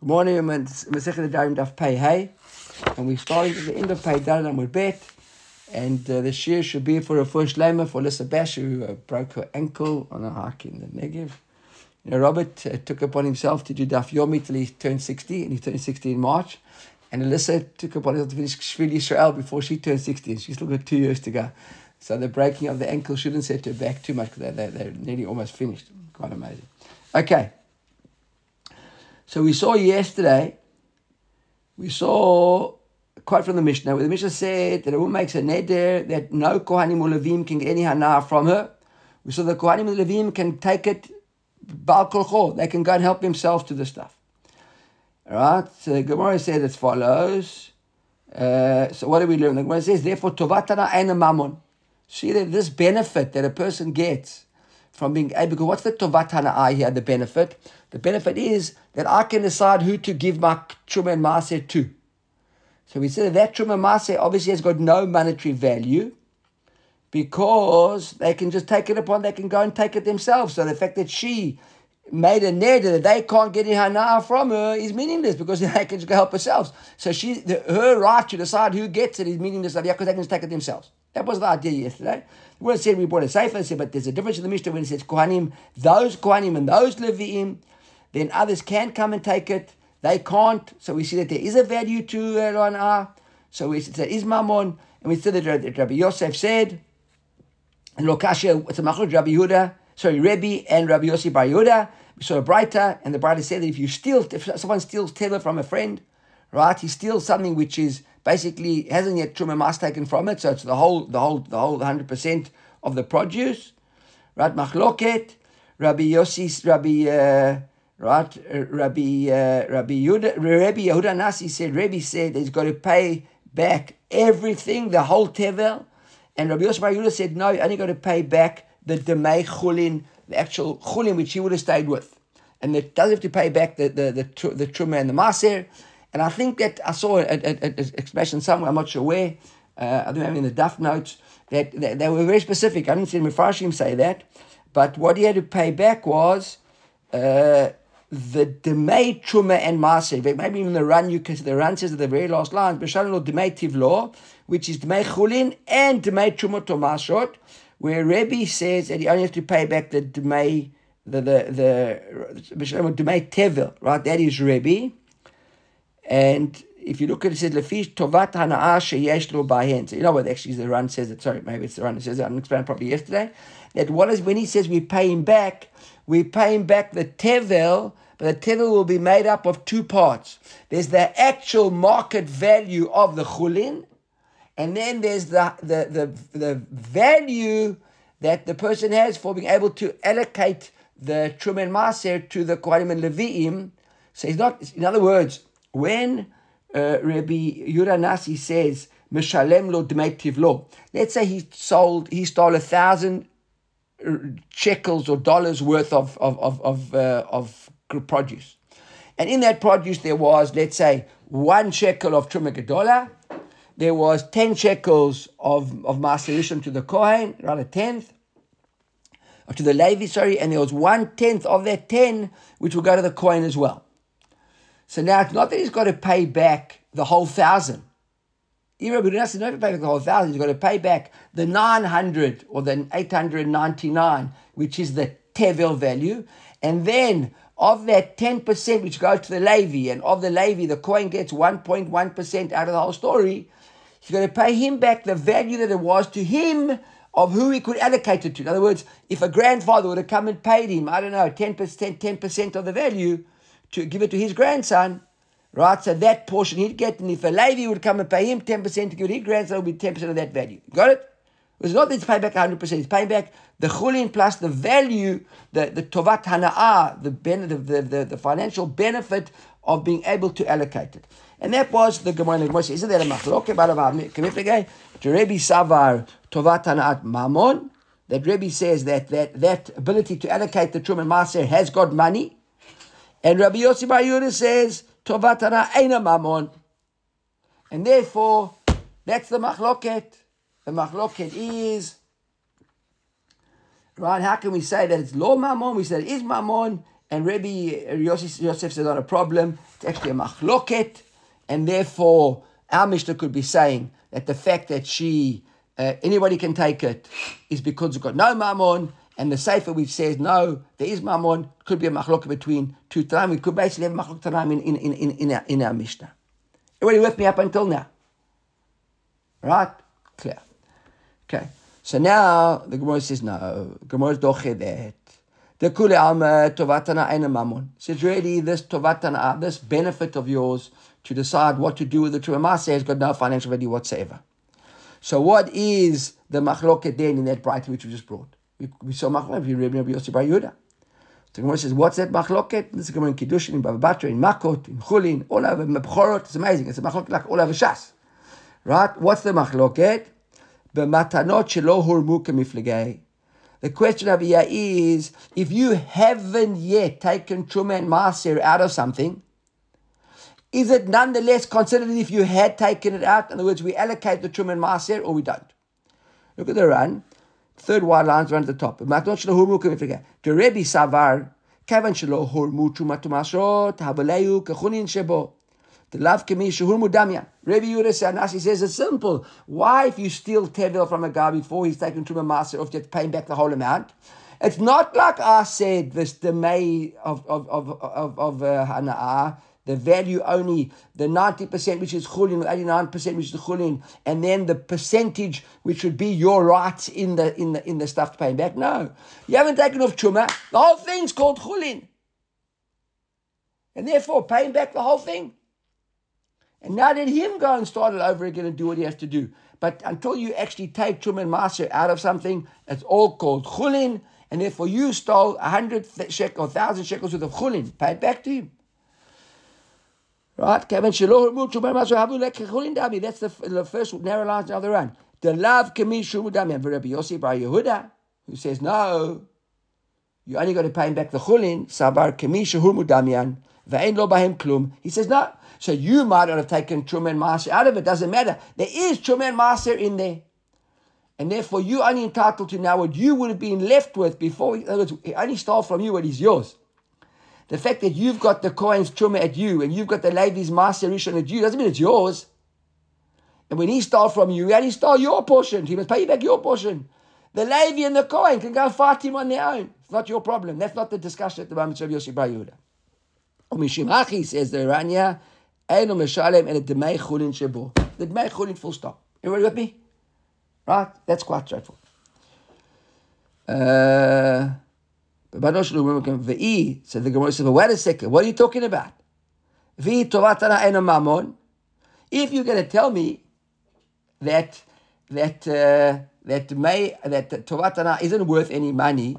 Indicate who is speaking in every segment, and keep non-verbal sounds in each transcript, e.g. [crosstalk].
Speaker 1: Good morning, Masechet Darim Daf Pei Hey, and we're starting at the end of Pei Darim with Bet, and uh, the shear should be for a first lamer for Lisa Bash who uh, broke her ankle on a hike in the Negev. You know, Robert uh, took upon himself to do Daf Yomi till he turned 60, and he turned 60 in March, and Alyssa took upon herself to finish Shvili Israel before she turned 60, and she's still got two years to go. So the breaking of the ankle shouldn't set her back too much because they're, they're nearly almost finished. Quite amazing. Okay. So we saw yesterday, we saw a quote from the Mishnah where the Mishnah said that a woman makes a neder that no Kohanim or Levim can get any hana from her. We saw the Kohanim and Levim can take it Kolcho. They can go and help themselves to the stuff. All right? So the Gemara said as follows. Uh, so what do we learn? The Gemara says, therefore, Tovatana and mammon. See that this benefit that a person gets from being able, because what's the Tovat Hana'ai here, the benefit? The benefit is that I can decide who to give my Truma and Maaseh to. So we said that Truma and Maaseh obviously has got no monetary value because they can just take it upon, they can go and take it themselves. So the fact that she made a neder that they can't get in hana from her is meaningless because [laughs] they can just go help themselves. So she, the, her right to decide who gets it is meaningless because they can just take it themselves. That was the idea yesterday. We said we brought a safer, said, but there's a difference in the Mishnah when it says Kohanim, those Kohanim and those Leviim, then others can come and take it. They can't. So we see that there is a value to uh, So we said there is Mammon, and we said that Rabbi Yosef said, and Lokasha, it's a Machlok Rabbi Yehuda, sorry, Rebbe and Rabbi Yossi Bar Yehuda. We saw a Braita, and the Braita said that if you steal, if someone steals teva from a friend, right, he steals something which is basically hasn't yet truma mas taken from it, so it's the whole, the whole, the whole hundred percent of the produce, right? Machloket, Rabbi Yossi, Rabbi. Right? Uh, Rabbi uh, Rabbi Yehuda, Rabbi Yehuda Nasi said, Rabbi said he's got to pay back everything, the whole tevel, and Rabbi Yosef Yehuda said, no, you only got to pay back the demei chulin, the actual chulin which he would have stayed with, and it does have to pay back the the the, the, truma and the maser. And I think that I saw an expression somewhere, I'm not sure where, uh, I don't have in the Daf notes, that, that, they were very specific. I didn't see Mepharshim say that, but what he had to pay back was uh, the Demei Truma and Maser. Maybe even the Ran, you can the Ran says at the very last line, Beshalom Demei Tivlo, which is Demei Chulin and Demei Truma Tomashot, where Rebbe says that he only has to pay back the Demei, the, the, the, Demei Tevel, right? That is Rebbe. And if you look at it, it says Lefish Tovat Hanaa Sheyesh Lo Bahen. So you know what actually the Ran says it. Sorry, maybe it's the Ran that says it. I didn't explain probably yesterday. That what is when he says we pay him back, we pay him back the tevel, but the tevel will be made up of two parts. There's the actual market value of the chulin, and then there's the the the, the value that the person has for being able to allocate the trumen maser to the kohanim and leviim. So he's not. In other words, when uh, Rabbi Yehuda Nasi says, Mishalem lo lo, let's say he sold, he stole a thousand shekels or dollars worth of, of, of, of, uh, of produce. And in that produce, there was, let's say, one shekel of Truma there was 10 shekels of, of Maserishim to the Kohen, rather tenth, or to the Levi, sorry, and there was one tenth of that 10 which will go to the Kohen as well. So now it's not that he's got to pay back the whole thousand. Doesn't have to pay back the whole thousand, he's got to pay back the 900 or the 899, which is the Tevel value. And then of that 10% which goes to the Levi, and of the Levi, the coin gets 1.1% out of the whole story, he's going to pay him back the value that it was to him of who he could allocate it to. In other words, if a grandfather would have come and paid him, I don't know, 10%, 10% of the value, to give it to his grandson, right? So that portion he'd get, and if a Levi would come and pay him 10% to give his grandson, it would be 10% of that value. Got it? It's not that he's paying back 100%, he's paying back the chulin plus the value, the, the tovat hana'ah, the, ben, the, the, the, the, financial benefit of being able to allocate it. And that was the Gemara. Gemara says, isn't that a machlok? To Rebbe Savar tovat hana'at mamon, that Rebbe says that, that that ability to allocate the Truman Maser has got money, and Rabbi Yossi Bar Yehuda says, Tovatana Eina Mamon. And therefore, that's the machloket. The machloket is, right, how can we say that it's lo mamon? We said it is mamon and Rabbi Yosef, Yosef says not a problem. It's actually a machloket, and therefore our Mishnah could be saying that the fact that she uh, anybody can take it is because it's got no mammon, and the Sefer which says no, there is mammon, could be a machloket between two time. We could basically have a machlok tanaim in, in, in, in, in, our, in our Mishnah. Everybody with me up until now? Right? Clear. Okay. So now the Gemara says no. Gemara is doche that. The kule alma tovatana ena mammon. Says really this tovatana, this benefit of yours to decide what to do with the truma has got no financial value whatsoever. So what is the machloket then in that bright which we just brought? We, we saw machloket in Rebbe Rabbi Yossi Bar Yehuda. The Gemara says, what's that machloket? This is Gemara in Kiddushin, in Baba Batra, in Makot, in Chulin, all over Mebchorot. It's amazing. It's a machloket like all over Shas. Right? What's the machloket? B'matanot shelo hurmu kemiflegei. The question over here is, if you haven't yet taken Truma and Maser out of something, is it nonetheless considered if you had taken it out? In other words, we allocate the Truma and Maser or we don't. Look at the Ran. Third white lines around the top. Matanot shelo hurmu kemiflegei. To Rebbe Savar, kavan shelo hurmu Truma tumasrot, habaleyu kechunin shebo. The love kemi shehur mudamya. Rabbi Yehuda Sanasi says it's simple. Why, if you steal tevel from a guy before he's taken to a master, if you have to pay back the whole amount? It's not like I said this demay of of of of, of uh, the value only the 90% which is chulin, 89% which is chulin, and then the percentage which would be your rights in the in the in the stuff to pay back. No. You haven't taken off chuma. The whole thing's called chulin. And therefore paying back the whole thing. And now let him go and start it over again and do what he has to do. But until you actually take Truma and Maser out of something, it's all called chulin, and therefore you stole a hundred shekel, a thousand shekels worth of chulin. Pay back to him. Right? That's the, the first narrow line of the Ran. The love kami shumudami. And Rabbi Yossi Bar Yehuda, who says, no, you only got to pay him back the chulin, sabar kami shehumudamian, ve'en lo bahem klum. He says, no, so you might not have taken Truma and Maser out of it. Doesn't matter. There is Truma and Maser in there. And therefore, you're only entitled to now what you would have been left with before. In other words, he only stole from you what is yours. The fact that you've got the coins Truma at you and you've got the ladies Maser Rishon at you doesn't mean it's yours. And when he stole from you, he only stole your portion. He must pay you back your portion. The Levi and the coin can go fight him on their own. It's not your problem. That's not the discussion at the moment of Yossi Bar Yehuda. Says the Irania, Eino Meshalem and a Demei Chulin Shebo. The Demei Chulin full stop. Everybody with me? Right? That's quite straightforward. Uh, Ve'i, so the Gemara says, but wait a second, what are you talking about? Ve'i Tovatana Eino Mamon. If you're going to tell me that that uh, that may that Tovatana isn't worth any money,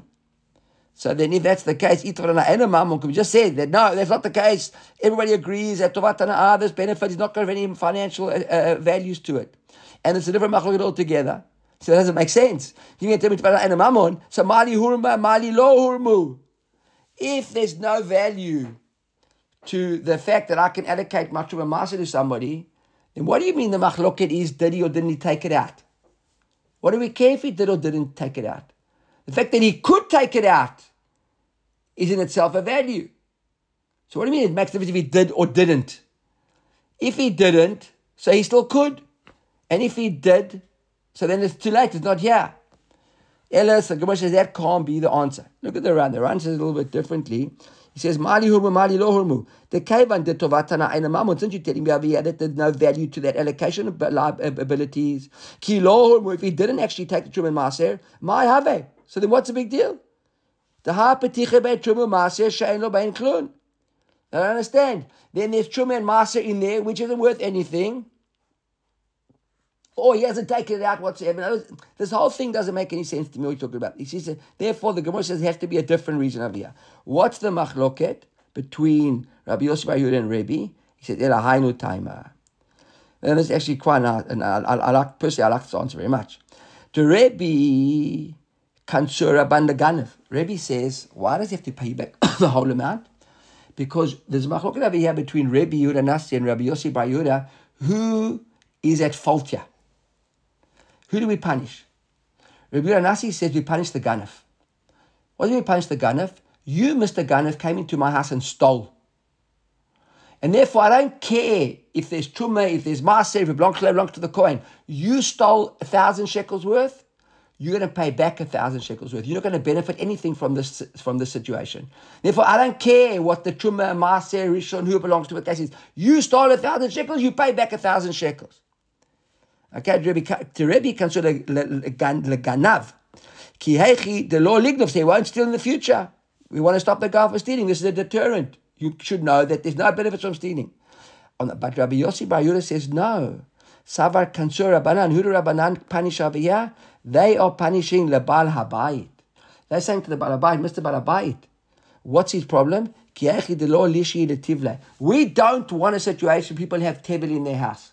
Speaker 1: so then, if that's the case, we just said that no, that's not the case. Everybody agrees that Tovatana ah, this benefit is not going to have any financial uh, uh, values to it, and it's a different machlokes altogether. So it doesn't make sense. You can tell me Tovatana Mammon, so Mali Hurma, Mali Lo Hurmu. If there's no value to the fact that I can allocate much of a master to somebody, then what do you mean the machloket is did he or didn't he take it out? What do we care if he did or didn't take it out? The fact that he could take it out is in itself a value. So what do you mean it makes a difference if he did or didn't? If he didn't, so he still could. And if he did, so then it's too late, it's not here. Ella, so Gemara says that can't be the answer. Look at the Ran. The Ran says a little bit differently. He says, Mali hurmu, Mali lo. The kavan de tovatana aina mamun. Since you're telling me over here that there's no value to that allocation of abilities. Ki lo. If he didn't actually take the Truman Maser, my have. So then what's the big deal? The ha'petiche bei Truman Maser she'en lo bein klun. I don't understand. Then there's Truman Maser in there, which isn't worth anything or he hasn't taken it out whatsoever. This whole thing doesn't make any sense to me what you're talking about. He says, therefore, the Gemara says there has to be a different reason over here. What's the machloket between Rabbi Yosef Yehuda and Rabbi? He said, Elahainu timer. And it's actually quite nice, and I, I, I, like, personally, I like this answer very much. To Rabbi Kansura Bandaganev, Rabbi says, why does he have to pay back [coughs] the whole amount? Because there's a machloket over here between Rabbi Yehuda Nasi and Rabbi Yosef Yehuda, who is at fault here. Who do we punish? Rabbi Nasi says we punish the ganef. What do we punish the ganef? You, Mr. Ganef, came into my house and stole. And therefore, I don't care if there's truma, if there's maaser, if it belongs to, to the coin. You stole a thousand shekels worth. You're going to pay back a thousand shekels worth. You're not going to benefit anything from this from this situation. Therefore, I don't care what the truma, maaser, rishon, who belongs to what case is. You stole a thousand shekels. You pay back a thousand shekels. Okay, to Rebbe consider leganav. Ki the law lignov. Say won't steal in the future. We want to stop the guy from stealing. This is a deterrent you should know that there's no benefits from stealing. But Rabbi Yossi Bar Yehuda says no. Savar Kansur Rabbanan, do Rabbanan punish here? They are punishing the Baal Habayit. They're saying to the Baal Habayit, Mr. Baal Habayit, what's his problem? The the. We don't want a situation where people have tevel in their house.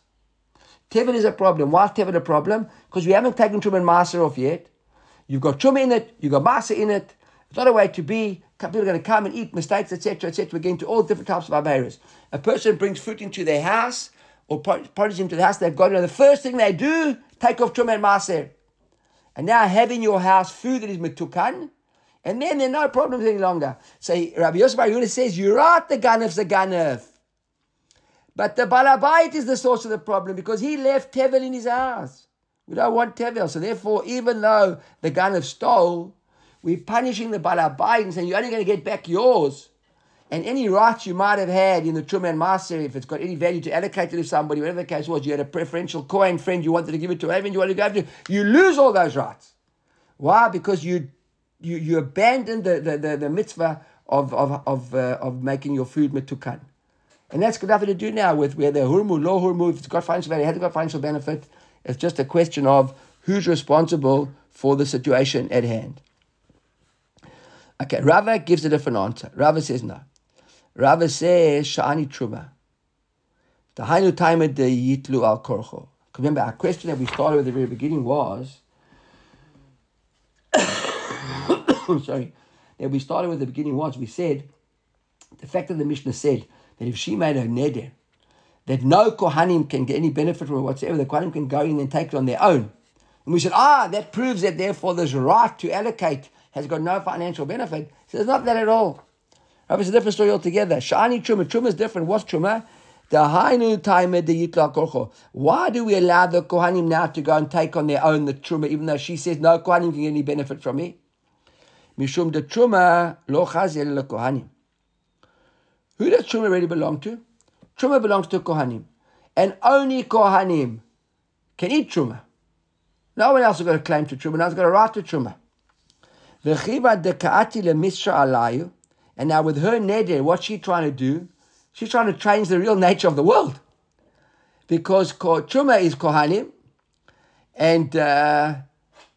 Speaker 1: Tevel is a problem. Why is tevel a problem? Because we haven't taken Truma and Master off yet. You've got Truma in it, you've got Master in it. It's not a way to be people are going to come and eat mistakes, etc., etc. We're getting to all different types of barbarous. A person brings fruit into their house or produce into the house they've got. Know, the first thing they do, take off Truma and Maser. And now have in your house food that is metukan, and then there are no problems any longer. So Rabbi Yosef Bar says, you're right, the ganef's the ganef. But the balabait is the source of the problem because he left tevel in his house. We don't want tevel. So therefore, even though the ganef stole, we're punishing the Balabait and saying you're only going to get back yours. And any rights you might have had in the Truma and Master, if it's got any value to allocate it to somebody, whatever the case was, you had a preferential coin friend you wanted to give it to, even you wanted to go after, you lose all those rights. Why? Because you you, you abandon the, the, the, the mitzvah of of of, uh, of making your food metukan. And that's got nothing to do now with whether hurmu, low hurmu, if it's got financial value, hasn't got financial benefit. It's just a question of who's responsible for the situation at hand. Okay, Rava gives a different answer. Rava says no. Rava says Shani Truma. The Hainu time the Yitlu al Korcho. Remember, our question that we started with at the very beginning was [coughs] sorry, that we started with the beginning was we said the fact that the Mishnah said that if she made a neder, that no Kohanim can get any benefit from it whatsoever, the Kohanim can go in and take it on their own. And we said, ah, that proves that therefore this right to allocate has got no financial benefit. So it's not that at all. Rabbi, it's a different story altogether. Shani Truma. Truma is different. What's Truma? The Hainu time the Yitla Korcho. Why do we allow the Kohanim now to go and take on their own the Truma, even though she says no Kohanim can get any benefit from me? Mishum the Truma lo chazel le Kohanim. Who does Truma really belong to? Truma belongs to Kohanim. And only Kohanim can eat Truma. No one else has got a claim to Truma. No one's got a right to Truma. And now with her neder, what's she trying to do? She's trying to change the real nature of the world. Because Truma is Kohanim, and uh,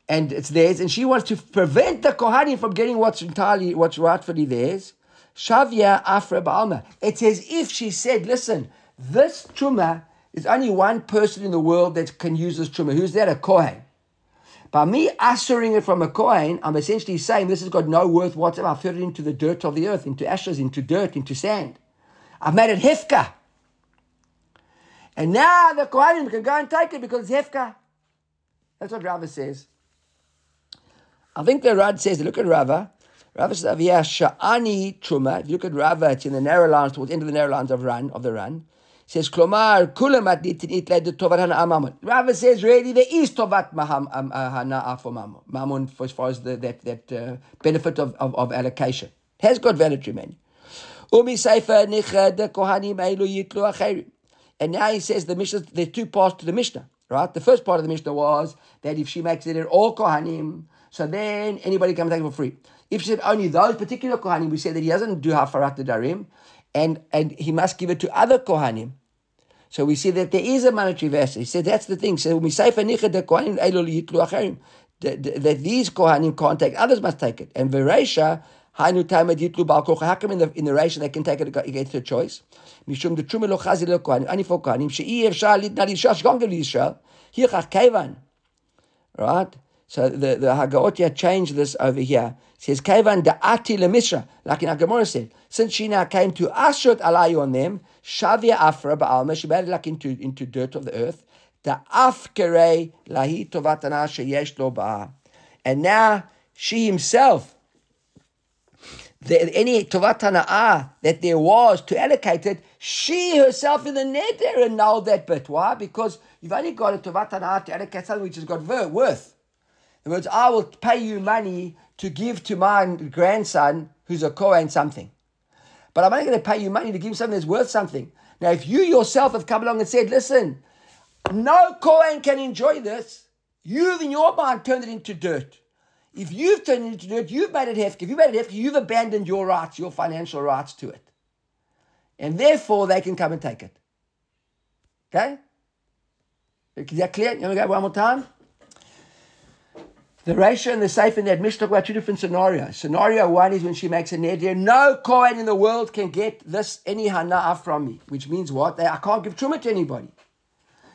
Speaker 1: and it's theirs, and she wants to prevent the Kohanim from getting what's entirely what's rightfully theirs. Shavia Afra Baalma. It's as if she said, listen, this Truma is only one person in the world that can use this Truma. Who's that? A Kohen. By me ushering it from a coin, I'm essentially saying this has got no worth whatsoever. I've fed it into the dirt of the earth, into ashes, into dirt, into sand. I've made it hefka. And now the Kohanim can go and take it because it's hefka. That's what Rava says. I think the Rad says, look at Rava. Rava says, Sha'ani Truma. If you look at Rava, it's in the narrow lines, towards the end of the narrow lines of Ran, of the Ran says Klomar kulam adnitin itled tovat hana mammon. Rava says really there is tovat uh, hana for mammon. Mammon as far as the, that that uh, benefit of, of, of allocation has got value man. Umi seifer nichad kohanim eilu yitlu acherim. And now he says the Mishnah. There are two parts to the Mishnah, right? The first part of the Mishnah was that if she makes it in all kohanim, so then anybody can take it for free. If she said only those particular kohanim, we said that he doesn't do hafarat darim, and and he must give it to other kohanim. So we see that there is a monetary value. He said that's the thing. So we say that these kohanim can't take, others must take it. And Veresha, Hainu Tamad Yitlu Bal How come in the in the ration they can take it against their choice? Mishum the Truma lo Chazi Kohanim, Ani for Kohanim, She'i Efshar Lidna Lisha, Shgong Lisha, Hirchach Kevan. Right? So the, the Hagaotia changed this over here. Says, Kevan da'ati lemisra, like in Agamora said. Since she now came to Ashot alayu on them, Shavia Afra Ba'alma, she made it like into, into dirt of the earth. The Afkere Lahi Tovatana Sheyesh Lo. And now she himself the, any Tovat Hana'ah that there was to allocate it, she herself in the neder annulled that bit. Why? Because you've only got a tovatana'ah to allocate something which has got worth. In other words, I will pay you money to give to my grandson who's a Kohen something. But I'm only going to pay you money to give him something that's worth something. Now, if you yourself have come along and said, listen, no Kohen can enjoy this, you've in your mind turned it into dirt. If you've turned it into dirt, you've made it hefker. If you've made it hefker, you've abandoned your rights, your financial rights to it. And therefore, they can come and take it. Okay? Is that clear? You want to go one more time? The ratio and the safe in that Mishnah about two different scenarios. Scenario one is when she makes a neder. No Kohen in the world can get this any hana from me, which means what? I can't give truma to anybody.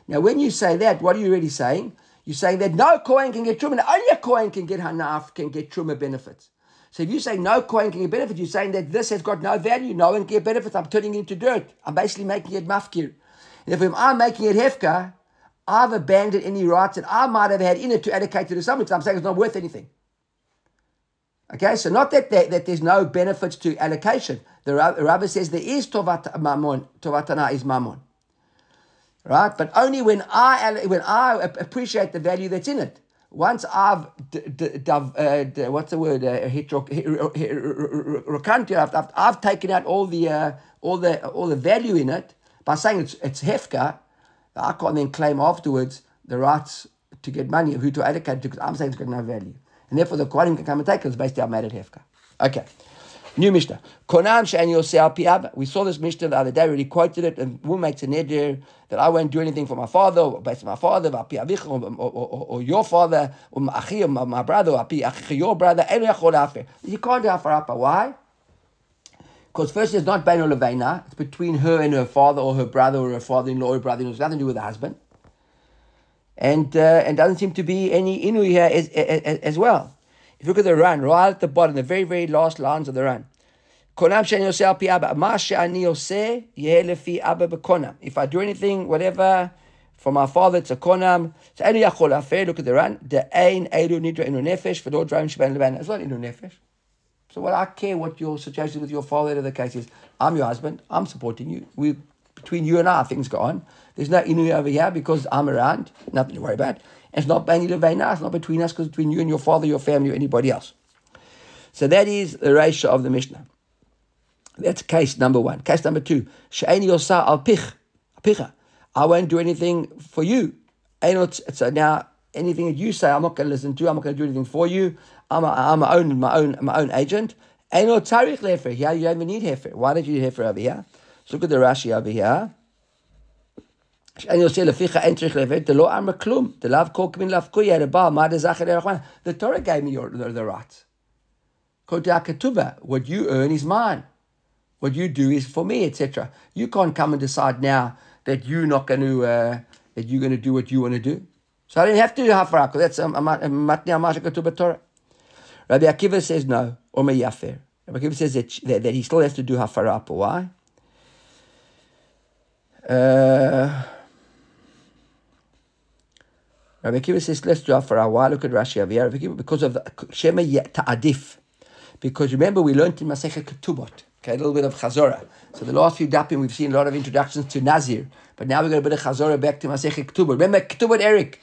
Speaker 1: Now, when you say that, what are you really saying? You're saying that no Kohen can get truma. Only a Kohen can get hana, can get truma benefits. So if you say no Kohen can get benefits, you're saying that this has got no value. No one can get benefits. I'm turning it into dirt. I'm basically making it mafkir. And if I'm making it hefka, I've abandoned any rights that I might have had in it to allocate to someone because I'm saying it's not worth anything. Okay, so not that, that, that there's no benefits to allocation. The Rabbi says there is tovat mammon, tovatana is mammon. Right? But only when I when I appreciate the value that's in it. Once I've d- d- d- uh, what's the word? Uh, I've taken out all the uh, all the all the value in it by saying it's it's hefka I can't then claim afterwards the rights to get money of who to allocate to because I'm saying it's got no value. And therefore the Kohanim can come and take it. It's basically I made it Hefka. Okay. New Mishnah. Konam yosei We saw this Mishnah the other day. We quoted it, and who makes a neder that I won't do anything for my father, or based on my father, or, or, or, or your father, or my, or my brother, or your brother. You can't do afarapa. Why? Because first, it's not Bain or It's between her and her father, or her brother, or her father-in-law, or brother-in-law. It's nothing to do with the husband. And uh, and doesn't seem to be any inu here as, as, as, well. If you look at the Ran, right at the bottom, the very, very last lines of the Ran. If I do anything, whatever, for my father, it's a konam. So, look at the Ran. It's not inu nefesh. So what I care what your situation with your father, the case is. I'm your husband. I'm supporting you. We between you and I, things go on. There's no inu over here because I'm around. Nothing to worry about. And it's not Bani Levaina. It's not between us because between you and your father, your family, or anybody else. So that is the ratio of the Mishnah. That's case number one. Case number two. She'eni yosa al pich. Picha. I won't do anything for you. So now anything that you say, I'm not going to listen to. I'm not going to do anything for you. I'm, a, I'm my own my own my own agent. Ain't no tarich lefer here. You don't even need hefer. Why don't you need hefer over here? So look at the Rashi over here. And you'll see The law amr klum. The lav kol kmin lav kuya the ba ma The Torah gave me your, the, the right. What you earn is mine. What you do is for me, etc. You can't come and decide now that you're not going to uh, that you're going to do what you want to do. So I didn't have to do hafra that's a matni amasha ketubah Torah. Rabbi Akiva says no, or meyafer. Rabbi Akiva says that, that, that, he still has to do hafarapa. Why? Uh, Rabbi Akiva says let's do hafarah. Why? Look at Rashi over here. Because of shema ta'adif. Because remember we learned in Masechet Ketubot. Okay, a little bit of Chazorah. So the last few dapim we've seen a lot of introductions to Nazir, but now we've got a bit of Chazorah back to Masechet Ketubot. Remember Ketubot Eric,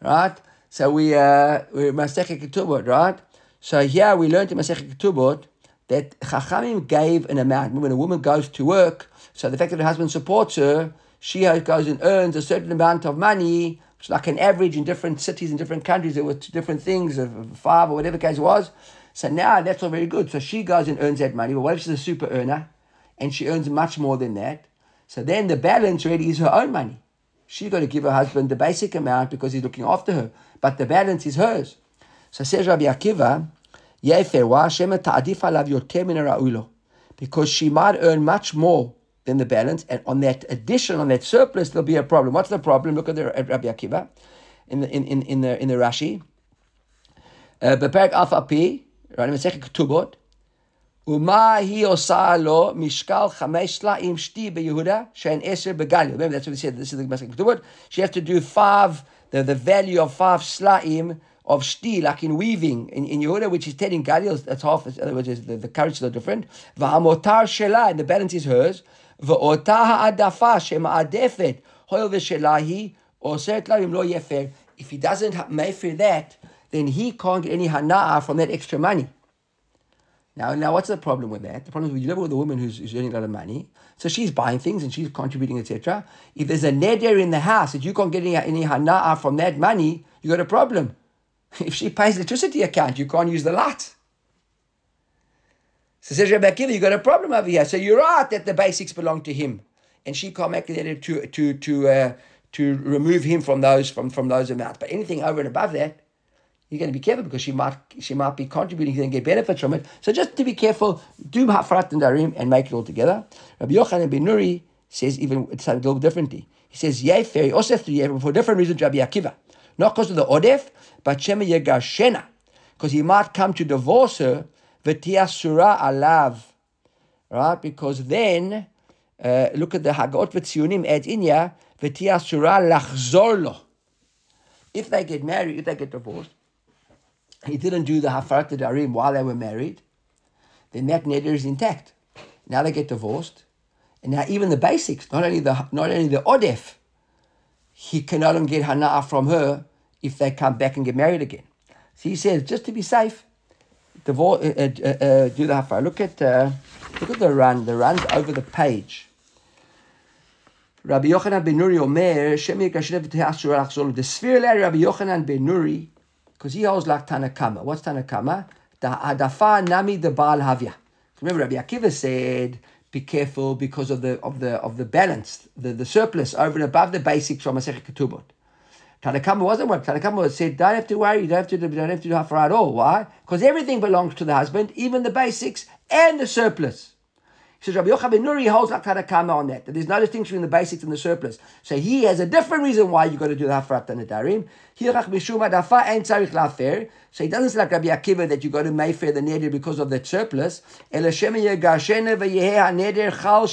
Speaker 1: right? So we uh, we're Masechet Ketubot, right? So here we learned in Masechet Ketubot that Chachamim gave an amount. When a woman goes to work, so the fact that her husband supports her, she goes and earns a certain amount of money, which like an average in different cities in different countries, there were different things, of five or whatever case was. So now that's all very good. So she goes and earns that money. But what if she's a super earner and she earns much more than that? So then the balance really is her own money. She's got to give her husband the basic amount because he's looking after her, but the balance is hers. So says Rabbi Akiva, because she might earn much more than the balance, and on that addition, on that surplus, there'll be a problem. What's the problem? Look at the at Rabbi Akiva in the in, in, in the in the Rashi. Uh, ומה היא עושה לו משקל חמש סלעים שתי ביהודה Remember, that's what we said, this is the Masechet Ketubot. She has to do five, the, the value of five slaim of shti, like in weaving in, in Yehuda, which is 10 in Galil, that's half, in other words, the, the currencies are different. והמותר shela and the balance is hers, ואותה העדפה shema adefet ושלה ve'shelahi אוסרת לה lo לא If he doesn't mefer that, then he can't get any hana'a from that extra money. Now, now, what's the problem with that? The problem is you live with a woman who's, who's earning a lot of money, so she's buying things and she's contributing, etc. If there's a neder in the house that you can't get any, any hana'ah from that money, you got a problem. [laughs] If she pays electricity account, you can't use the light. So says Rabbi Akiva, you got a problem over here. So you're right that the basics belong to him, and she can't make it to to to uh, to remove him from those from from those amounts. But anything over and above that, you're going to be careful because she might she might be contributing and get benefits from it. So just to be careful, do Hafrat and Darim and make it all together. Rabbi Yochanan ben Nuri says even it's a little differently. He says Yefer, also Yefer for different reasons. Rabbi Akiva, not because of the Odef, but Shema Yegarshena, because he might come to divorce her. V'tia surah alav, right? Because then uh, look at the Hagot v'tzionim adds in here v'tia surah lachzor If they get married, if they get divorced he didn't do the Hafarat Darim while they were married, then that neder is intact. Now they get divorced, and now even the basics, not only the not only the odef, he can no longer get hana from her if they come back and get married again. So he says, just to be safe, divorce, uh, uh, uh, do the hafar. Look at uh, look at the Ran. The Ran's over the page. Rabbi Yochanan ben Nuri Omer, Kashinev The sphere Rabbi Yochanan ben Nuri because he holds like Tanakama. What's Tanakama? The Adafa ah, Nami the Baal Havya. Remember, Rabbi Akiva said, "Be careful because of the of the of the balance, the, the surplus over and above the basics from Masechet Ketubot." Tanakama wasn't what Tanakama said. Don't have to worry. You don't have to. You don't have to do hafra at all. Why? Because everything belongs to the husband, even the basics and the surplus says Rabbi Yochanan Nuri holds like on that, that there's no distinction between the basics and the surplus. So he has a different reason why you've got to do the Hafarat Tanadarim. Hirach Mishuma Dafa and Tzarich Lafer. So he doesn't say like Rabbi Akiva that you go to Mayfair the Neder because of the surplus. El Hashem Yegashene V'yeheh HaNeder Chal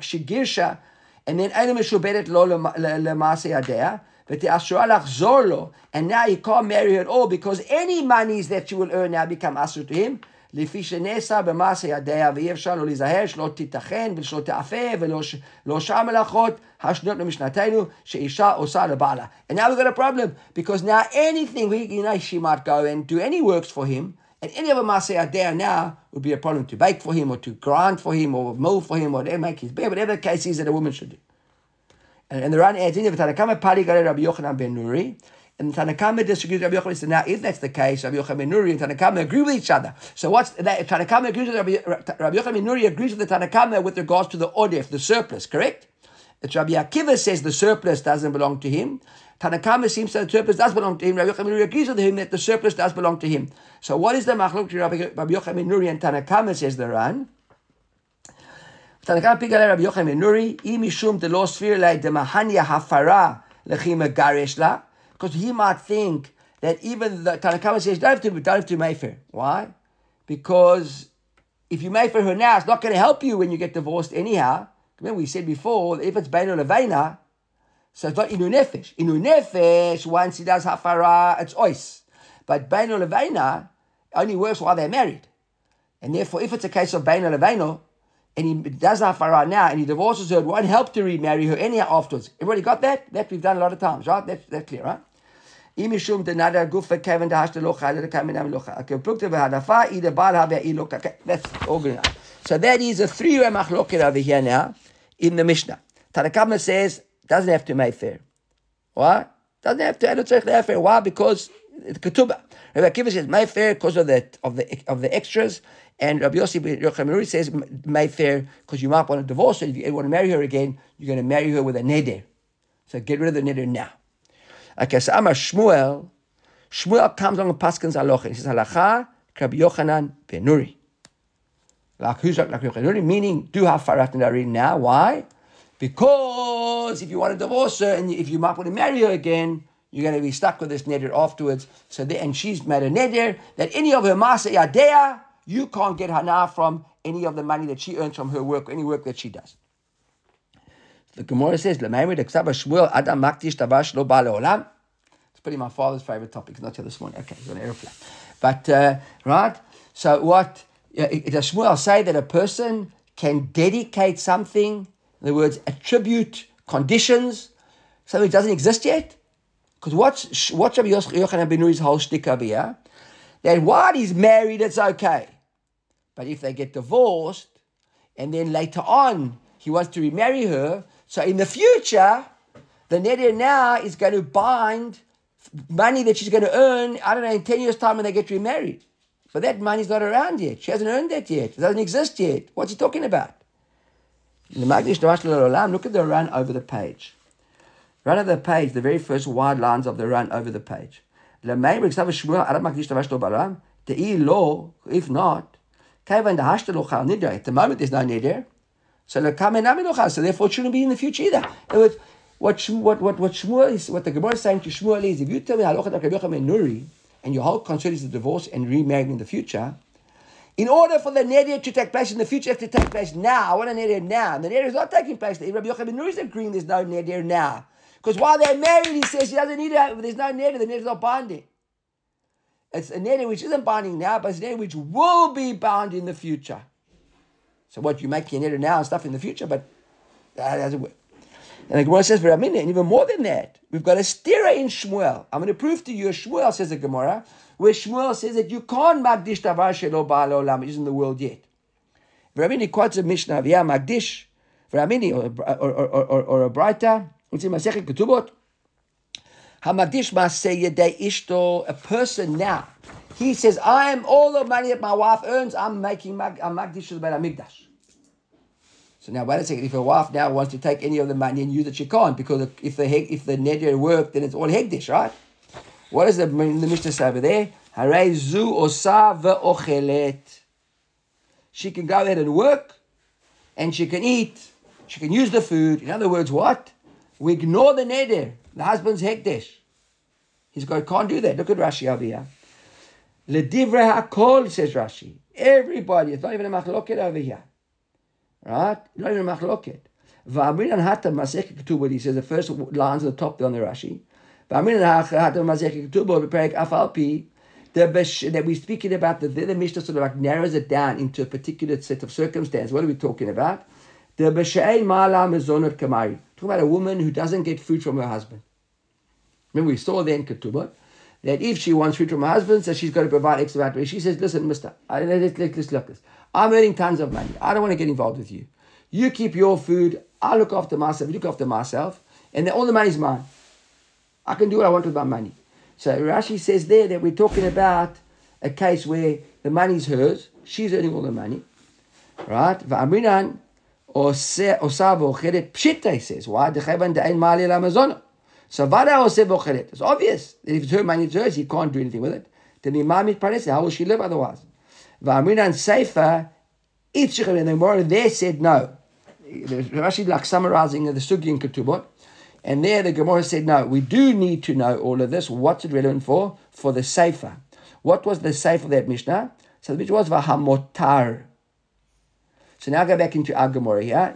Speaker 1: shigirsha And then Elam Meshubedet Lo L'Masei Adeh. But the Asura Lachzor Lo. And now he can't marry her at all because any monies that you will earn now become Asur to him. לפי שנעשה במעשה ידיה, ואי אפשר לא להיזהר שלא תיתכן ושלא תאפה ולא שאר מלאכות השניות למשנתנו שאישה עושה לבעלה. And now we've got a problem, because now anything, we, you know, she might go and do any works for him, and any of a Maseh there now would be a problem to bake for him, or to grind for him, or mill for him, or make his bed, whatever the case is that a woman should do. And, and the Ran adds in Rabbi Yochanan ben Nuri, and Tanakama disagrees with Rabbi Yochanan. So now, if that's the case, Rabbi Yochanan ben Nuri and Tanakama agree with each other. So what's that? Tanakama agrees with Rabbi, Rabbi Yochanan ben Nuri agrees with the Tanakama with regards to the odef, the surplus, correct? That Rabbi Akiva says the surplus doesn't belong to him. Tanakama seems that the surplus does belong to him. Rabbi Yochanan agrees with him that the surplus does belong to him. So what is the machlok to Rabbi, Rabbi Yochanan Nuri and Tanakama says the Ran? Tanakama pigale Rabbi Yochanan Nuri, imishum de lo sphere de mahanya hafara lechima garesh la because he might think that even the Tanakama says don't have to don't have to Mayfair. Why? Because if you Mayfair her now, it's not going to help you when you get divorced anyhow. Remember we said before, if it's Bein Levena, so it's not Inu Nefesh. Inu Nefesh, once he does Hafara, it's Ois. But Bein Levena only works while they're married. And therefore, if it's a case of Bein Levena, and he does Hafara now, and he divorces her, it won't help to remarry her anyhow afterwards. Everybody got that? That we've done a lot of times, right? That's, that's clear, right? אם משום דנדר גוף וכיוון דהשת לא חי לדקה מן המלוכה. הכפלוגתא והעדפה היא דבעל הווה לא That's organized. So that is a three-way machloket over here now in the Mishnah. Tanakama says, doesn't have to make fair. Why? Doesn't have to, I don't say fair. Why? Because the ketubah. Rabbi Akiva says, make fair because of the, of the, of the extras. And Rabbi Yossi Yochanan says, make fair because you might want to divorce her. If you want to marry her again, you're going to marry her with a neder. So get rid of the neder now. Like as Amar Shmuel, Shmuel comes on the Paskin's halacha. He says halacha Rabbi Yochanan ben Nuri. Like who's like Rabbi Yochanan Meaning, do have farat and now. Why? Because if you want to divorce her and if you might want to marry her again, you're going to be stuck with this neder afterwards. So the, and she's made a neder that any of her masa yadea, you can't get hana from any of the money that she earns from her work, any work that she does. The Gemara says, "L'mayim de Shmuel Adam Maktish Tavash Lo Ba It's pretty my father's favorite topic. Not till this morning. Okay, he's on an airplane. But, uh, right? So what, does Shmuel say that a person can dedicate something, in other words, attribute conditions, something that doesn't exist yet? Because what's, what's Rabbi Yochanan ben whole shtick over here? That while he's married, it's okay. But if they get divorced, and then later on he wants to remarry her, so in the future, the neder now is going to bind money that she's going to earn, I don't know, in 10 years' time when they get remarried. But that money's not around yet. She hasn't earned that yet. It doesn't exist yet. What's he talking about? Look at the Ran over the page. Ran over the page, the very first wide lines of the Ran over the page. If not, at the moment there's no neder, so so therefore it shouldn't be in the future either. What, what, what, what Shmuel is, what the Gemara is saying to Shmuel is, if you tell me halachat Rabbi Yochanan Nuri, and your whole concern is the divorce and remarrying in the future, in order for the neder to take place in the future, it has to take place now. I want a neder now. And the neder is not taking place. Rabbi Yochanan Nuri is agreeing there's no neder now. Because while they're married, he says she doesn't need it. There's no neder. The neder is not binding. It's a neder which isn't binding now, but it's a neder which will be bound in the future. So what, you make neder now and stuff in the future, but that doesn't work. And the Gemara says, for a minute, and even more than that, we've got a stira in Shmuel. I'm going to prove to you, a Shmuel says the Gemara, where Shmuel says that you can't magdish davar shelo ba'al olam, is in the world yet. Ramini quotes a Mishnah, yeah, magdish, Ramini, or, or, or, or, a Braita, it's in Masechet Ketubot, Hamagdish Maseh Yedei Ishto, a person now, he says, I am all the money that my wife earns, I'm making, mag, I'm magdish the Beit HaMikdash. So now, wait a second. If a wife now wants to take any of the money and use it, she can't because if the if the neder worked, then it's all hegdish, right? What does the, the Mishnah say over there? Harei zu osa ve'ochelet. She can go there and work, and she can eat. She can use the food. In other words, what? We ignore the neder. The husband's hekdesh. He's got can't do that. Look at Rashi over here. Ledivre hakol says Rashi. Everybody. It's not even a machloket over here. Right? Not even a machloket. V'amrinan hata masechet ketubot. He says the first lines at the top there on the Rashi. V'amrinan hata masechet ketubot b'perek afalpi. That we're speaking about, the, the Mishnah sort of like narrows it down into a particular set of circumstances. What are we talking about? The b'she'ein ma'ala mezonot kamari. Talking about a woman who doesn't get food from her husband. Remember, we saw there in Ketubot that if she wants food from her husband, so she's got to provide extra amount. She says, "Listen, Mister, let's, let's look this. I'm earning tons of money. I don't want to get involved with you. You keep your food. I look after myself. You look after myself. And all the money's mine. I can do what I want with my money. So Rashi says there that we're talking about a case where the money's hers. She's earning all the money. Right? V'amrinan osavo cheret pshita, he says. Why? Dechevan de'en mali l'amazono. So vada osavo cheret. It's obvious that if it's her money, it's hers. He can't do anything with it. Then the imam is How will she live otherwise? V'amrinan Seifa, Itzchich, and the Gemara there said no. Rashi like summarizing the Sugi in Ketubot. And there the Gemara said, no, we do need to know all of this. What's it relevant for? For the Sefer. What was the Sefer of that Mishnah? So the Mishnah was Vahamotar. So now go back into our Gemara here.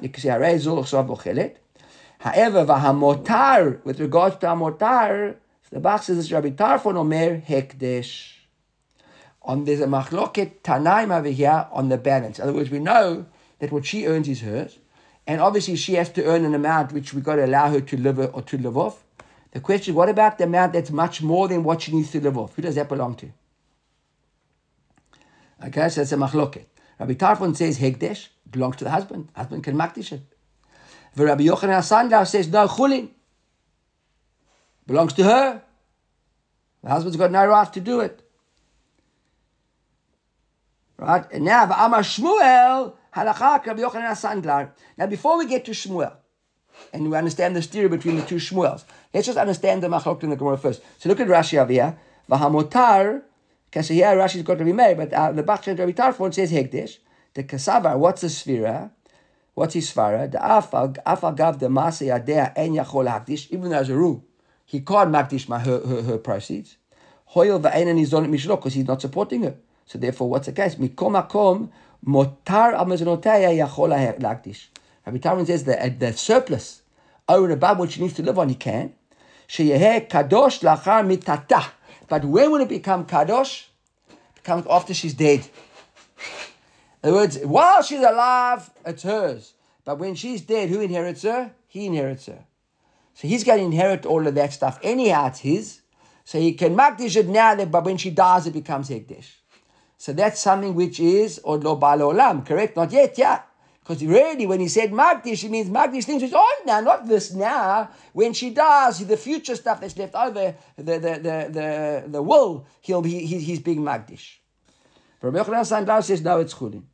Speaker 1: However, Vahamotar, with regards to Hamotar, the Bach says Rabbi Tarfon Omer Hekdesh on there's a machloket tanaim over here on the balance. In other words, we know that what she earns is hers, and obviously she has to earn an amount which we've got to allow her to live or to live off. The question: is, What about the amount that's much more than what she needs to live off? Who does that belong to? Okay, so that's a machloket. Rabbi Tarfon says hegdesh belongs to the husband. Husband can makdish it. But Rabbi Yochanan Sandlar says no chulin belongs to her. The husband's got no right to do it. Right? And now, Amar Shmuel, Halachak Rabbi Yochanan Sandlar. Now, before we get to Shmuel, and we understand the steer between the two Shmuels, let's just understand the Machlok in the Gemara first. So look at Rashi Avia. Vahamotar, because here Rashi's got to be married, but uh, the Bachchan Rabbi Tarfon says Hegdish. The Kasavar, what's the Sphira? What's his Svara? The Afag, Afagav the Masi Adea En Yachol Hakdish, even as a rule, he can't Makdish her, her, her proceeds. Hoyel Va'enan is on Mishlok because he's not supporting her. So therefore, what's the case? Mikom akom motar amazonotaya yachola lakdish. Rabbi Tarfon says that the surplus over and above what she needs to live on, he can. Sheyeh kadosh lachar mitata. But when will it become kadosh? It comes after she's dead. In other words, while she's alive, it's hers. But when she's dead, who inherits her? He inherits her. So he's going to inherit all of that stuff. Anyhow, it's his. So he can makdish it now, but when she dies, it becomes hekdesh. So that's something which is od lo olam, correct? Not yet, yeah. Because really, when he said Magdish, he means Magdish things which on now, not this now. When she dies, the future stuff that's left over, the the the the, the will, he'll be he, he's being Magdish. Rabbi Yochanan says no, it's Chulin.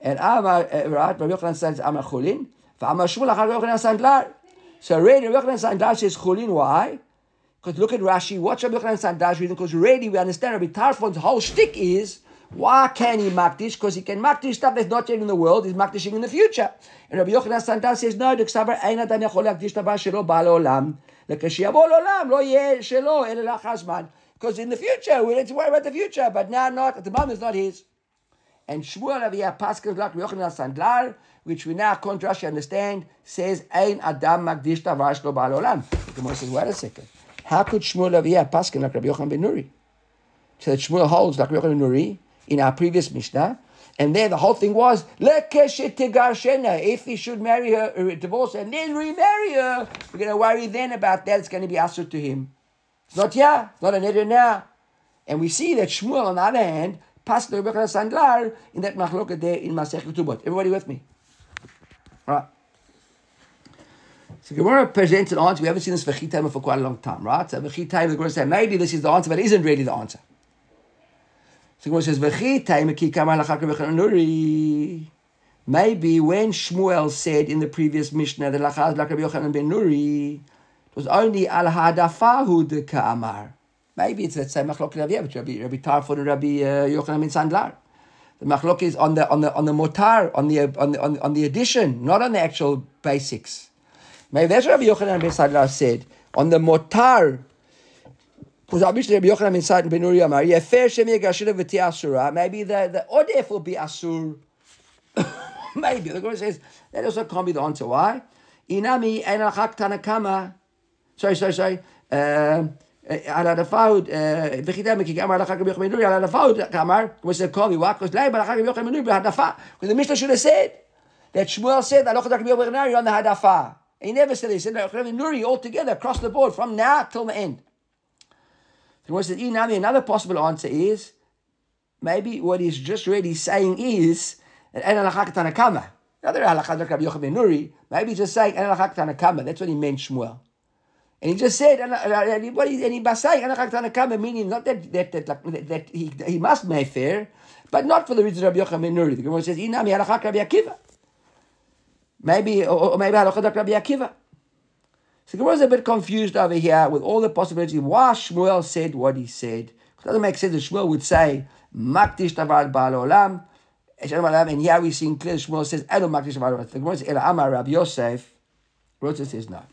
Speaker 1: And Amar uh, right, Rabbi Yochanan says Amar Chulin. Amar Shmuel Rabbi Yochanan Sandlar. So really, Rabbi Yochanan Sandlar says Chulin. Why? Because look at Rashi. Watch Rabbi Yochanan Sandlar reading. Because really, we understand Rabbi Tarfon's whole shtick is why can he makdish? Because he can makdish stuff that's not yet in the world. He's makdishing in the future. And Rabbi Yochanan Santan says, no, דכסבר אין אדם יכול להקדיש דבר שלא בא לעולם. לכשיבוא לעולם לא יהיה שלו, אלא לאחר Because in the future, we need to worry about the future, but now not, at the moment it's not his. And Shmuel Aviyah Pascal like Yochanan Sandlar, which we now, according to understand, says, Ein Adam Magdish Davar Shlo Baal Olam. The Gemara says, wait a second. How could Shmuel Aviyah Pascal like Rabbi Yochanan Ben Nuri? So that Shmuel holds like Rabbi Yochanan Ben Nuri, in our previous Mishnah. And there the whole thing was, if he should marry her, or divorce her, and then remarry her, we're going to worry then about that. It's going to be answered to him. It's not yeah, not an neder now. And we see that Shmuel, on the other hand, the Rebbe Sandlar in that machloket there in Masech Ketubot. Everybody with me? Right. So Gemara presents an answer. We haven't seen this Vechitayim for quite a long time, right? So Vechitayim, the Gemara says, maybe this is the answer, but it isn't really the answer. So Gemara says, Vechitayim ki nuri. Maybe when Shmuel said in the previous Mishnah that Lachaz Rabbi Yochanan ben Nuri, it was only al hadafahu de ka'amar. Maybe it's that same machlok Rabbi Rabbi Rabbi Tarfon and Rabbi uh, Yochanan ben Sandlar. The machlok is on the on the on the motar on the on the on, on the addition, not on the actual basics. Maybe that's what Rabbi Yochanan ben Sandlar said on the motar Maybe the, the odef will be asur. [laughs] Maybe. The Gemara says that also can't be the answer. Why? Inami enachak tanakama. Sorry, sorry, sorry. על הדפאות, וחידה מכיגם על אחר כך ביוחד מנורי, על הדפאות כאמר, כמו שזה call me, why? Because למה אחר כך ביוחד מנורי בהדפה. Because the Mishnah should have said that Shmuel said, על אחר כך ביוחד מנורי on the hadafa. He never said it. He said, Nuri altogether, across the board, from now till the end. The Gemara says, another possible answer is maybe what he's just really saying is maybe he's just saying that's what he meant Shmuel. And he just said, he, and he was saying, meaning not that that that, that, he, he must make fair, but not for the reason of Rabbi Yochanan Nuri. The Gemara says, Inami halachak Rabbi Akiva. Maybe, or, maybe halachak Rabbi Akiva. So the Gemara is a bit confused over here with all the possibilities why Shmuel said what he said. It doesn't make sense that Shmuel would say, Maktish Tavad Baal Olam, and here we see in clear Shmuel says, Elo Maktish Tavad Olam. The Gemara says, Ela Amar Rabbi Yosef. Rota says no.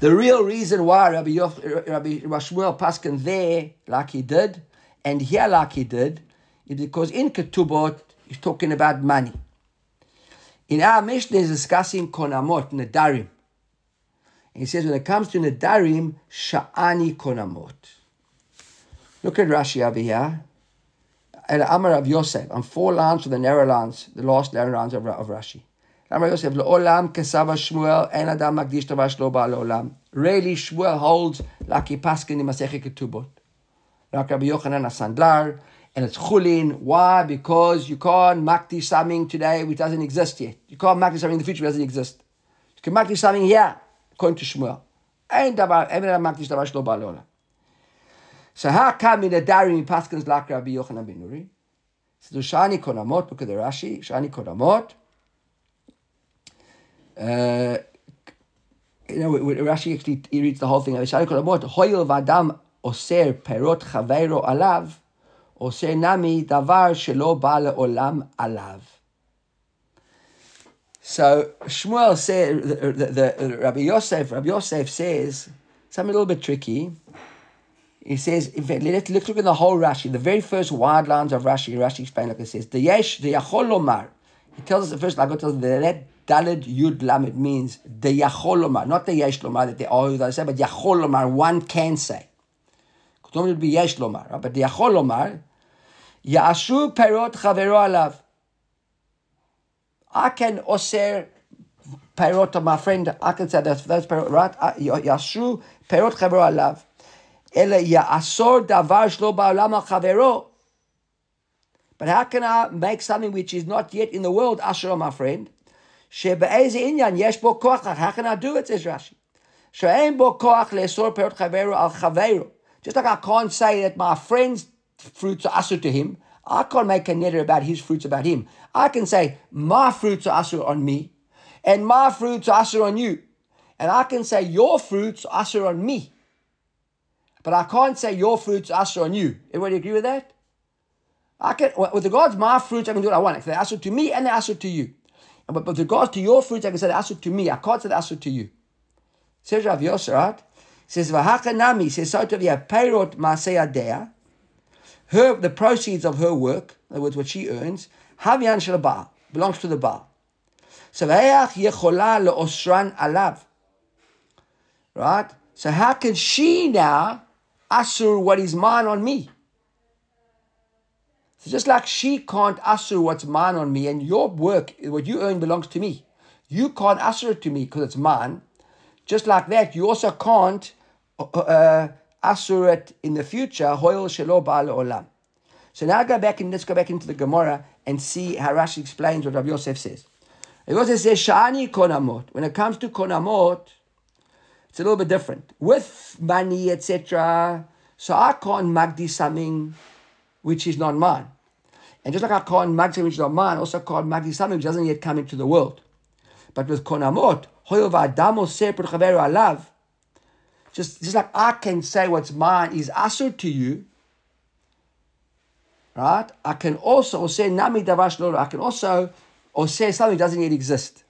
Speaker 1: The real reason why Rabbi, Yof, Rabbi, Rabbi Shmuel Paskin there like he did, and here like he did, is because in Ketubot, he's talking about money. In our Mishnah, he's discussing konamot, nadarim. And he says when it comes to Nadarim, Sha'ani Konamot. Look at Rashi over here. And Amar of Yosef, on four lines of the narrow lines, the last narrow lines of, of Rashi. Amar Yosef, Le'olam kesava Shmuel, en adam magdish tavash lo ba'al Really, Shmuel holds like he paskin in Masechet Ketubot. Like Rabbi Yochanan Asandlar, and it's chulin. Why? Because you can't makdish something today which doesn't exist yet. You can't makdish something in the future which doesn't exist. You can makdish something here according to Shmuel. אין דבר, אין בן אדם דבר שלא בא לעולם. So how come in the Dari in Paskins like Rabbi Yochanan ben Nuri? So the Shani Konamot, look at the Rashi, Shani Konamot. uh, you know, Rashi actually he reads the whole thing. Hoyel vadam oser perot chaveiro alav, oser nami davar shelo ba olam alav. So Shmuel said, the, the, the, Rabbi Yosef, Rabbi Yosef says something a little bit tricky. He says, let's, let's look at the whole Rashi, the very first wide lines of Rashi. Rashi explains like it says, the yesh, the yachol lomar. He tells us the first Lago tells us that Dalid Yud Lamed means the Yacholomar, not the Yeshlomar that they always say, but Yacholomar, one can say. Kutom would be Yeshlomar, but the Yacholomar, Yashu Perot Chavero Alav. I can oser perot of my friend. I can say that's that's perot right. Yashu perot chavero alav. Ele ya'asor davar shlo Baalama ha'chavero. But how can I make something which is not yet in the world, Asher, my friend? שבאיזה עניין יש בו כוח, how can I do it, says Rashi? שאין בו כוח לאסור פירות חברו על חברו. Just like I can't say that my friend's fruits are asur to him, I can't make a neder about his fruits about him. I can say, my fruits are asur on me, and my fruits are asur on you. And I can say, your fruits are asur on me. But I can't say your fruits are asur on you. Everybody agree with that? I can, with regards to my fruits, I can do what I want. They're asur to me and they're asur to you. But with regards to your fruits, I can say the to me. I can't say the to you. Says Rav Yosef, right? Says Vahakanami. Says so to be a peirot maseyadea. Her the proceeds of her work, in other words, what she earns, havyan shalabah belongs to the bar. So leosran alav. Right. So how can she now asur what is mine on me? So just like she can't asur what's mine on me, and your work, what you earn, belongs to me. You can't asur it to me because it's mine. Just like that, you also can't uh, asur it in the future. Hoil shelo olam. So now go back and let's go back into the Gemara and see how Rashi explains what Rav Yosef says. Rav Yosef says shani konamot. When it comes to konamot, it's a little bit different. With money, etc. So I can't magdi something which is not mine. And just like I can't magdi which is not mine, also can't magdi something which doesn't yet come into the world. But with konamot, alav, just, just like I can say what's mine is asur to you, right? I can also say nami davash I can also or say something doesn't yet exist.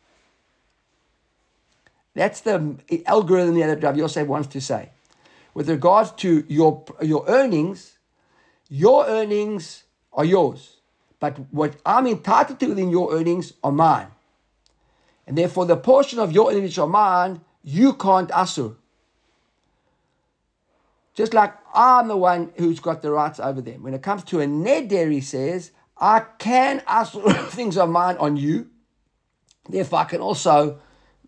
Speaker 1: That's the algorithm that Rav Yosef wants to say. With regards to your, your earnings, your earnings are yours. But what I'm entitled to within your earnings are mine. And therefore, the portion of your earnings which are mine, you can't asur. Just like I'm the one who's got the rights over them. When it comes to a neder, he says, I can asur [laughs] things of mine on you. Therefore, I can also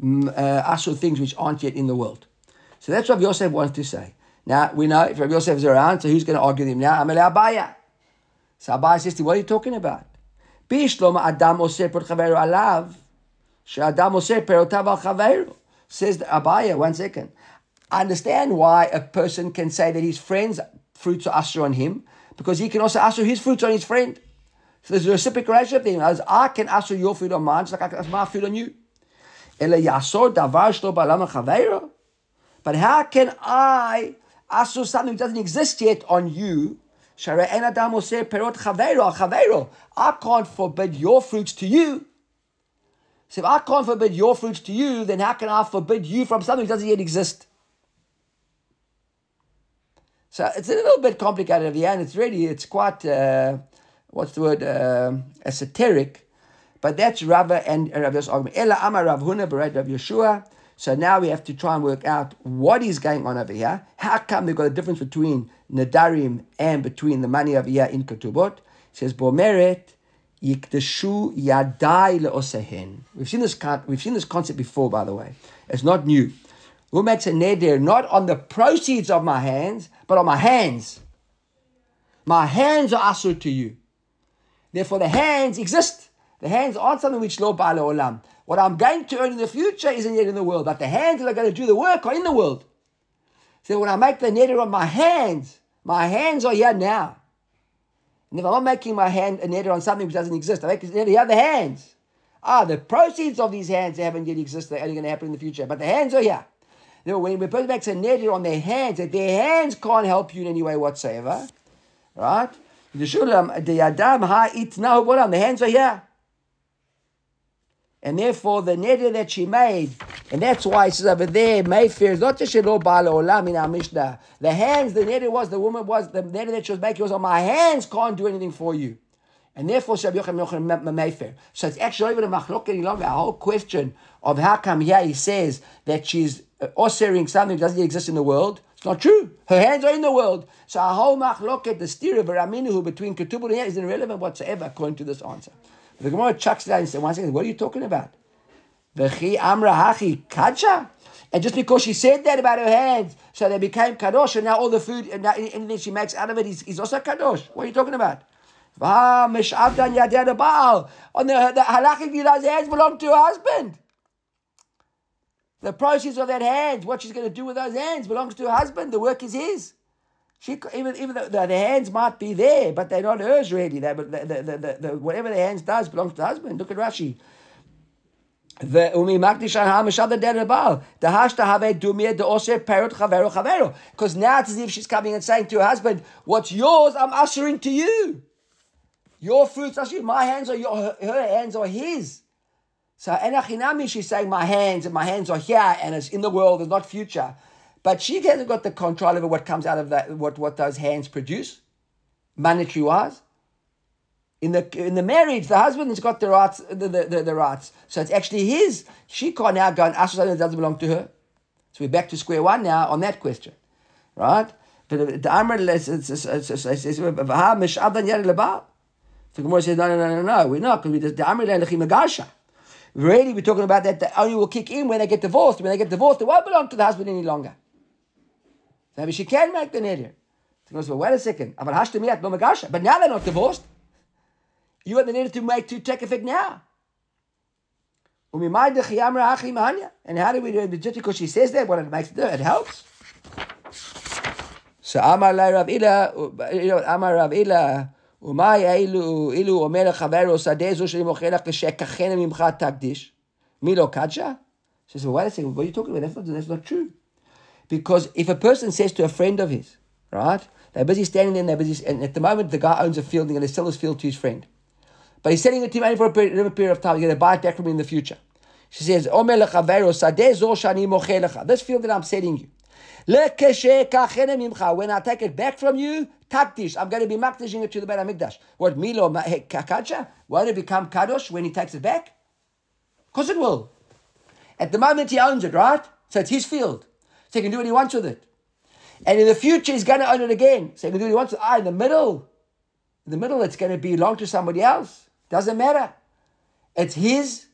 Speaker 1: mm, uh, asur things which aren't yet in the world. So that's what Yosef wants to say. Now, we know if Rabbi Yosef is around, so who's going to argue with him now? Amel Abaya. So Abaya says to what are you talking about? Bishlom Adam Oseh Perot Chaveru Alav. Shadam Oseh Perotav Al Chaveru. Says Abaya, one second. I understand why a person can say that his friend's fruits are asur on him, because he can also asur his fruits on his friend. So there's a reciprocal relationship. As I can asur your food on mine, just like I can asur my food on you. But how can I asur something doesn't exist yet on you? I can't forbid your fruits to you. So if I can't forbid your fruits to you, then how can I forbid you from something that doesn't yet exist? So it's a little bit complicated at the end. It's really, it's quite, uh, what's the word, uh, esoteric. But that's Rava and Rav's argument. Amar Rav Huna Rav Yeshua. So now we have to try and work out what is going on over here. How come they've got a difference between Nadarim and between the money over here in Ketubot? It says, Bomeret Yikdeshu Yadai Le'osehen. We've seen this we've seen this concept before, by the way. It's not new. Who makes a neder not on the proceeds of my hands, but on my hands. My hands are asur to you. Therefore, the hands exist. The hands aren't something which lo ba'ala olam. What I'm going to earn in the future isn't yet in the world, but the hands that are going to do the work are in the world. So when I make the neder on my hands, my hands are here now. And if I'm not making my hand a neder on something which doesn't exist, I make neder here, the other hands. Ah, the proceeds of these hands haven't yet existed, they're only going to happen in the future, but the hands are here. Know, when a person makes a neder on their hands, that their hands can't help you in any way whatsoever, right? On the hands are here. And therefore, the neder that she made, and that's why it says over there, Mayfair is not just Shelo Baal Olam in our Mishnah. The hands, the neder was, the woman was, the neder that she was making was on my hands can't do anything for you. And therefore, Rabbi Yochanan Mefer. So it's actually even a machlok any longer. A whole question of how come here he says that she's uh, offering something that doesn't exist in the world. It's not true. Her hands are in the world. So a whole machlok the steer of Raminu between Ketubah and is irrelevant whatsoever according to this answer. The Gemara chucks it out and says, one second, what are you talking about? V'chi amra hachi kadsha? And just because she said that about her hands, so they became kadosh, and now all the food, and now anything she makes out of it is, is also kadosh. What are you talking about? On the, the halachically, those hands belong to her husband. The process of that hands, what she's going to do with those hands, belongs to her husband. The work is his. She even even though the, the hands might be there, but they're not hers really. They, the, the, the, the, whatever the hands does belongs to the husband. Look at Rashi. The Umi Mahdi Shannam ishad the dadabal. Because now it's as if she's coming and saying to her husband, What's yours, I'm ushering to you. Your fruits, actually, my hands are your, her hands are his. So Enachinami, she's saying, My hands and my hands are here and it's in the world, it's not future. But she hasn't got the control over what comes out of that, what, what those hands produce, monetary wise. In the in the marriage, the husband has got the rights, the, the, the, the rights. So it's actually his. She can't now go and ask something that doesn't belong to her. So we're back to square one now on that question. Right? But the Amr says, the Gemara says, no, no, no, no, no, we're not, because the Amr Magasha. Really, we're talking about that the only will kick in when they get divorced. When they get divorced, it won't belong to the husband any longer. So maybe she can make the neder. So goes, well, wait a second. But now they're not divorced. You have the neder to make to take effect now. And how do we do it? Just because she says that, what it makes it do? It helps. So Amar Rav Ila, Amar Rav Ila, ומה אילו, אילו אומר לחברו, שדה זו שאני מוכר לך ושכחנה ממך תקדיש? מי לא קדשה? She says, well, wait a second, what are you talking about? That's not, that's not true. Because if a person says to a friend of his, right, they're busy standing there, they're busy, and at the moment the guy owns a field, and to sell his field to his friend. But he's selling it to him only for a period, period of time, he's going to buy it back from him in the future. She says, This field that I'm selling you. When I take it back from you, takdish. I'm going to be makdishing it to the Beit Hamikdash. What milo kakacha? Won't it become kadosh when he takes it back? Because it will. At the moment he owns it, right? So it's his field. So he can do what he wants with it. And in the future he's going to own it again. So he can do what he wants. Ah, in the middle, in the middle it's going to belong to somebody else. Doesn't matter. It's his.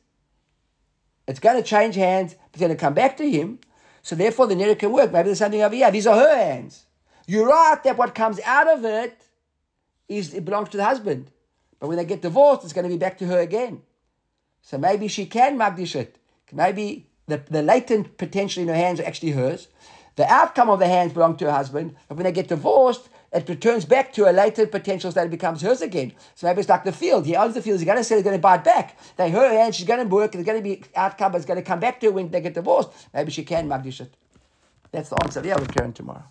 Speaker 1: It's going to change hands. It's going to come back to him. So therefore the neder can work. Maybe there's something over here. These are her hands. You're right that what comes out of it is it belongs to the husband. But when they get divorced, it's going to be back to her again. So maybe she can magdish it. Maybe the, the latent potential in her hands are actually hers. The outcome of the hands belong to her husband. But when they get divorced, it returns back to a latent potential that it becomes hers again. So maybe it's like the field. He owns the field. He's going to sell. He's going to buy it back. They her and she's going to work. There's going to be outcome. It's going to come back to her when they get divorced. Maybe she can magdish it. That's the answer. Yeah, we're tomorrow.